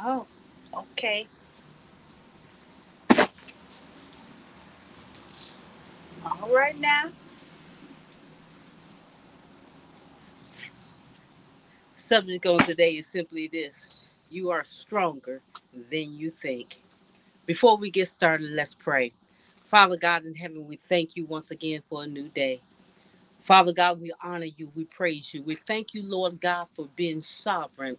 oh, okay. All right now. Subject on today is simply this you are stronger than you think. Before we get started, let's pray. Father God in heaven, we thank you once again for a new day. Father God, we honor you. We praise you. We thank you, Lord God, for being sovereign,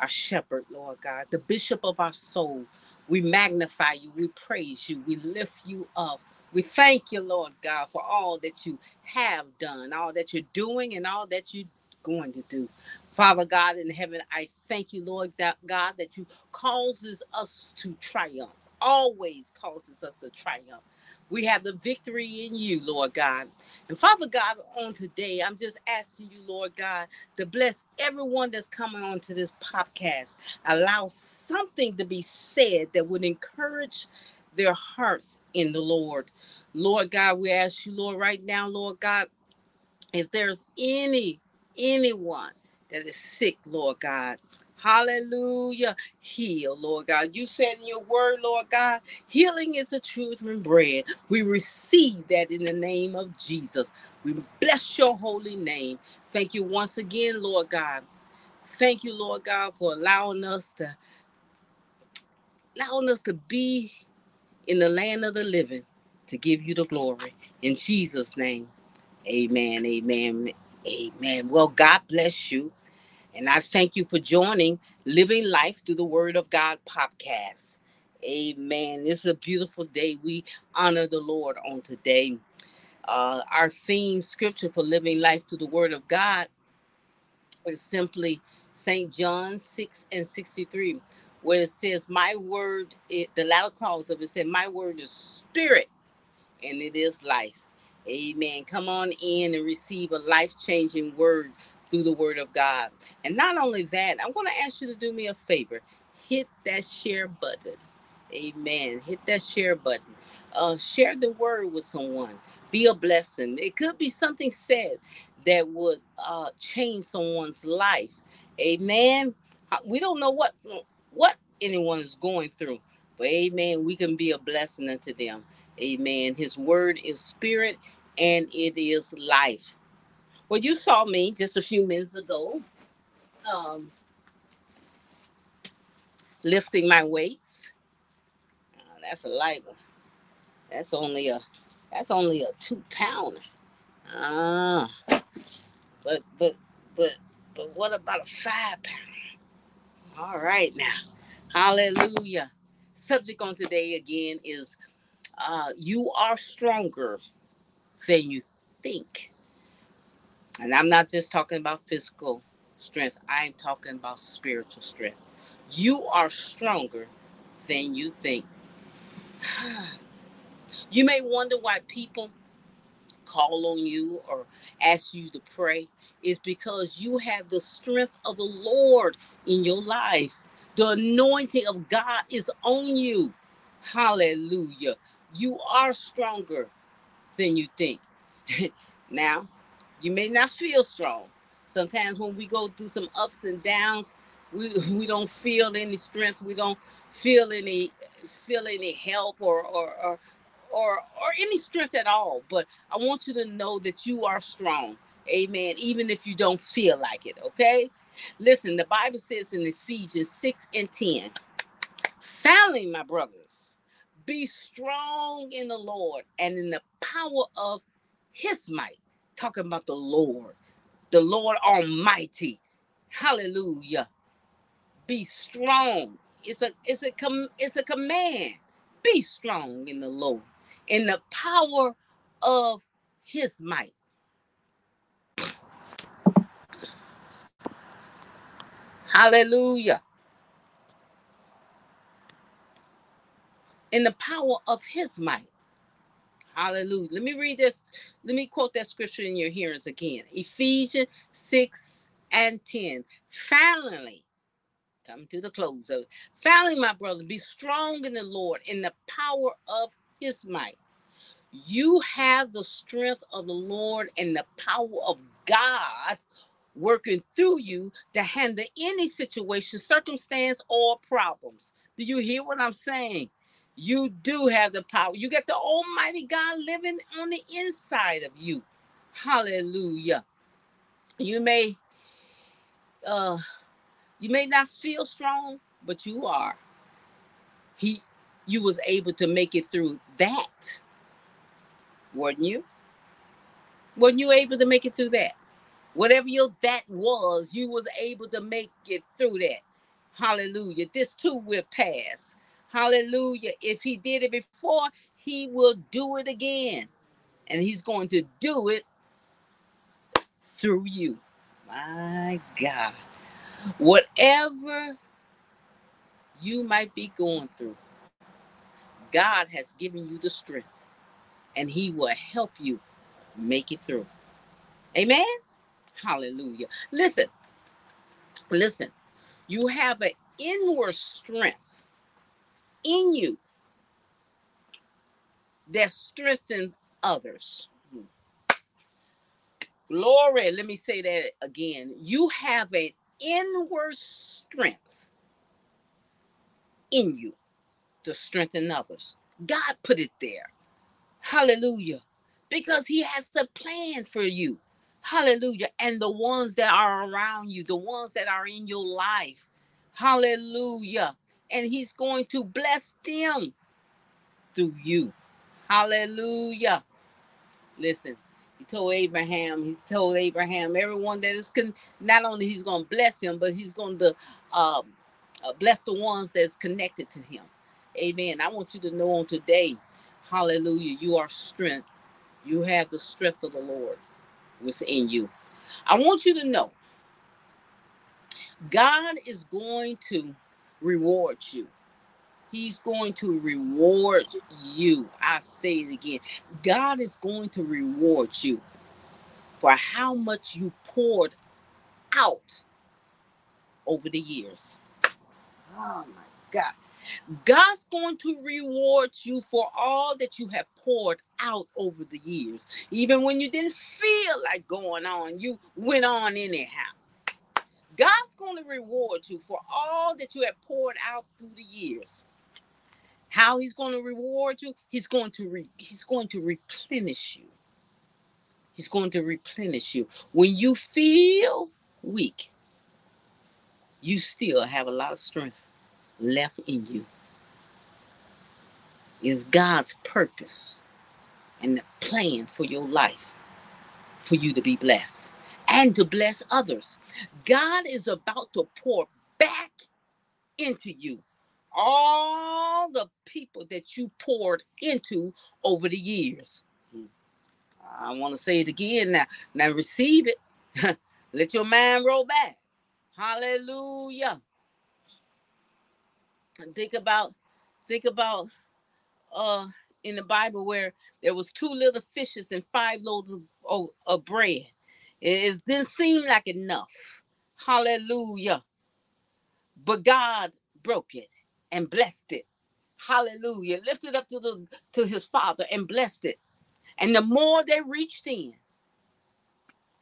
our shepherd, Lord God, the bishop of our soul. We magnify you. We praise you. We lift you up. We thank you, Lord God, for all that you have done, all that you're doing, and all that you're going to do. Father God in heaven, I thank you, Lord God, that you causes us to triumph, always causes us to triumph. We have the victory in you, Lord God. And Father God, on today, I'm just asking you, Lord God, to bless everyone that's coming on to this podcast. Allow something to be said that would encourage their hearts in the Lord. Lord God, we ask you, Lord, right now, Lord God, if there's any anyone that is sick, Lord God, Hallelujah. Heal, Lord God. You said in your word, Lord God, healing is a children's bread. We receive that in the name of Jesus. We bless your holy name. Thank you once again, Lord God. Thank you, Lord God, for allowing us to allowing us to be in the land of the living to give you the glory. In Jesus' name. Amen. Amen. Amen. Well, God bless you. And I thank you for joining Living Life Through the Word of God podcast. Amen. Is a beautiful day. We honor the Lord on today. Uh, our theme scripture for living life through the Word of God is simply St. John 6 and 63, where it says, My word, it, the loud calls of it said, My word is spirit and it is life. Amen. Come on in and receive a life changing word through the word of God. And not only that, I'm going to ask you to do me a favor hit that share button. Amen. Hit that share button. Uh, share the word with someone. Be a blessing. It could be something said that would uh, change someone's life. Amen. Uh, we don't know what what anyone is going through, but amen. We can be a blessing unto them. Amen. His word is spirit and it is life. Well, you saw me just a few minutes ago um, lifting my weights. Uh, that's a light one. That's only a that's only a two pounder. Ah, but but but but what about a five pounder? All right now, Hallelujah. Subject on today again is uh, you are stronger than you think. And I'm not just talking about physical strength, I'm talking about spiritual strength. You are stronger than you think. you may wonder why people call on you or ask you to pray. It's because you have the strength of the Lord in your life. The anointing of God is on you. Hallelujah. You are stronger than you think. now, you may not feel strong. Sometimes when we go through some ups and downs, we we don't feel any strength. We don't feel any feel any help or or or or, or any strength at all. But I want you to know that you are strong. Amen. Even if you don't feel like it. Okay. Listen, the Bible says in Ephesians 6 and 10, finally, my brothers, be strong in the Lord and in the power of his might talking about the Lord, the Lord Almighty. Hallelujah. Be strong. It's a it's a com, it's a command. Be strong in the Lord, in the power of his might. Hallelujah. In the power of his might. Hallelujah. Let me read this. Let me quote that scripture in your hearings again. Ephesians 6 and 10. Finally, coming to the close of it. Finally, my brother, be strong in the Lord in the power of his might. You have the strength of the Lord and the power of God working through you to handle any situation, circumstance, or problems. Do you hear what I'm saying? You do have the power. You get the Almighty God living on the inside of you. Hallelujah. You may uh you may not feel strong, but you are. He you was able to make it through that. Weren't you? Weren't you able to make it through that? Whatever your that was, you was able to make it through that. Hallelujah. This too will pass. Hallelujah. If he did it before, he will do it again. And he's going to do it through you. My God. Whatever you might be going through, God has given you the strength and he will help you make it through. Amen. Hallelujah. Listen, listen, you have an inward strength in you that strengthens others. Glory, let me say that again. You have an inward strength in you to strengthen others. God put it there. Hallelujah. Because He has a plan for you. Hallelujah. And the ones that are around you, the ones that are in your life. Hallelujah. And He's going to bless them through you. Hallelujah. Listen, he told Abraham, he told Abraham, everyone that is con- not only he's going to bless him, but he's going to um, uh, bless the ones that's connected to him. Amen. I want you to know on today, hallelujah, you are strength. You have the strength of the Lord within you. I want you to know God is going to reward you. He's going to reward you. I say it again. God is going to reward you for how much you poured out over the years. Oh my God. God's going to reward you for all that you have poured out over the years. Even when you didn't feel like going on, you went on anyhow. God's going to reward you for all that you have poured out through the years. How he's going to reward you? He's going to re- he's going to replenish you. He's going to replenish you. When you feel weak, you still have a lot of strength left in you. Is God's purpose and the plan for your life for you to be blessed and to bless others. God is about to pour back into you all the people that you poured into over the years. I want to say it again now. Now receive it. Let your mind roll back. Hallelujah. And think about think about uh in the Bible where there was two little fishes and five loaves of, of, of bread. It, it didn't seem like enough. Hallelujah. But God broke it and blessed it. Hallelujah. Lifted up to the to his father and blessed it. And the more they reached in,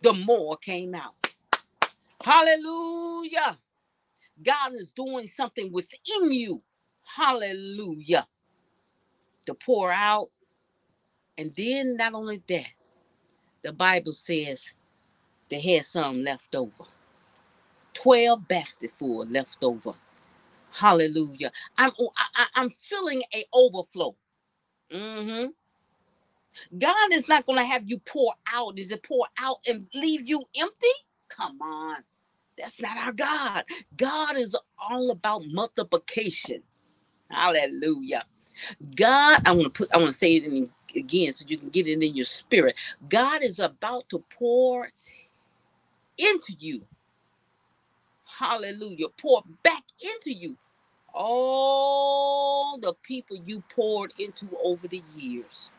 the more came out. Hallelujah. God is doing something within you. Hallelujah. To pour out. And then not only that, the Bible says they had some left over. 12 basketful left over. Hallelujah. I'm I, am feeling a overflow. Mm-hmm. God is not going to have you pour out. Is it pour out and leave you empty? Come on. That's not our God. God is all about multiplication. Hallelujah. God, I want to put, I want to say it in, again so you can get it in your spirit. God is about to pour into you. Hallelujah. Pour back into you all the people you poured into over the years.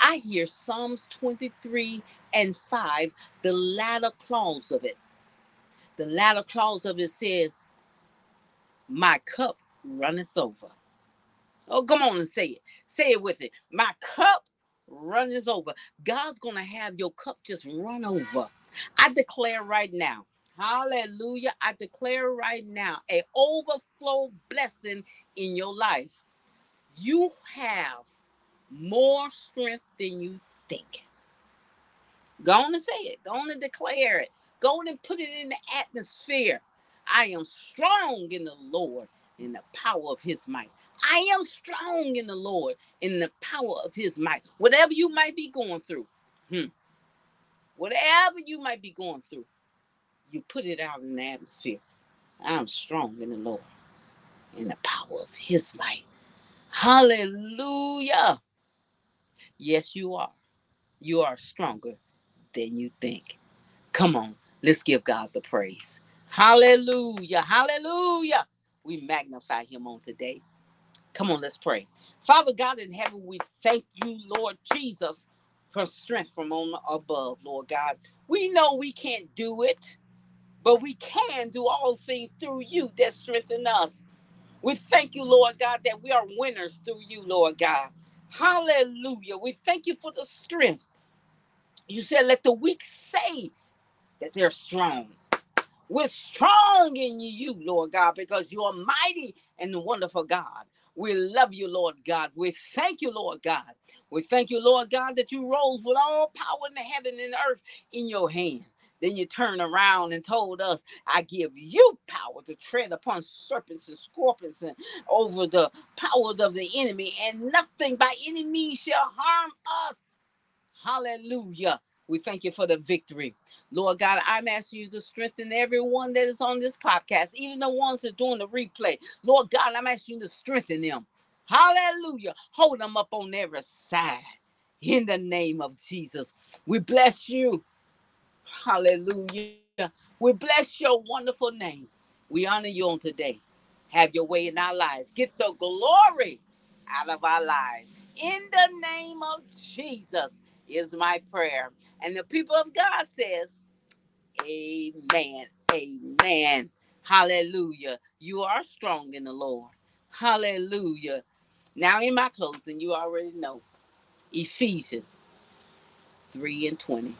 I hear Psalms 23 and 5, the latter clause of it. The latter clause of it says, My cup runneth over. Oh, come on and say it. Say it with it. My cup runneth over. God's going to have your cup just run over. I declare right now Hallelujah. I declare right now a overflow blessing in your life. You have more strength than you think. Go on and say it. Go on and declare it. Go on and put it in the atmosphere. I am strong in the Lord in the power of his might. I am strong in the Lord in the power of his might. Whatever you might be going through, hmm, whatever you might be going through, you put it out in the atmosphere. I'm strong in the Lord in the power of his might. Hallelujah. Yes, you are. You are stronger than you think. Come on, let's give God the praise. Hallelujah. Hallelujah. We magnify him on today. Come on, let's pray. Father God in heaven, we thank you, Lord Jesus, for strength from on above, Lord God. We know we can't do it, but we can do all things through you that strengthen us. We thank you, Lord God, that we are winners through you, Lord God. Hallelujah. We thank you for the strength. You said, let the weak say that they're strong. We're strong in you, Lord God, because you are mighty and wonderful God. We love you, Lord God. We thank you, Lord God. We thank you, Lord God, that you rose with all power in the heaven and earth in your hand. Then you turned around and told us, I give you power to tread upon serpents and scorpions and over the powers of the enemy, and nothing by any means shall harm us. Hallelujah. We thank you for the victory. Lord God, I'm asking you to strengthen everyone that is on this podcast, even the ones that are doing the replay. Lord God, I'm asking you to strengthen them. Hallelujah. Hold them up on every side. In the name of Jesus, we bless you. Hallelujah. We bless your wonderful name. We honor you on today. Have your way in our lives. Get the glory out of our lives. In the name of Jesus is my prayer. And the people of God says, Amen. Amen. Hallelujah. You are strong in the Lord. Hallelujah. Now, in my closing, you already know Ephesians 3 and 20.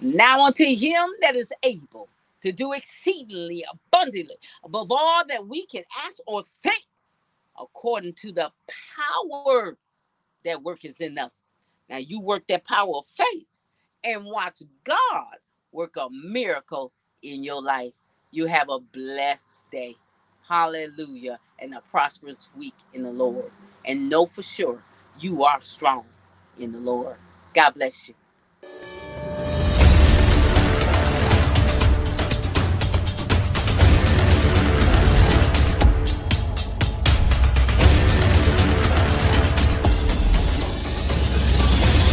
Now unto him that is able to do exceedingly abundantly above all that we can ask or think, according to the power that worketh in us. Now you work that power of faith and watch God work a miracle in your life. You have a blessed day. Hallelujah. And a prosperous week in the Lord. And know for sure you are strong in the Lord. God bless you.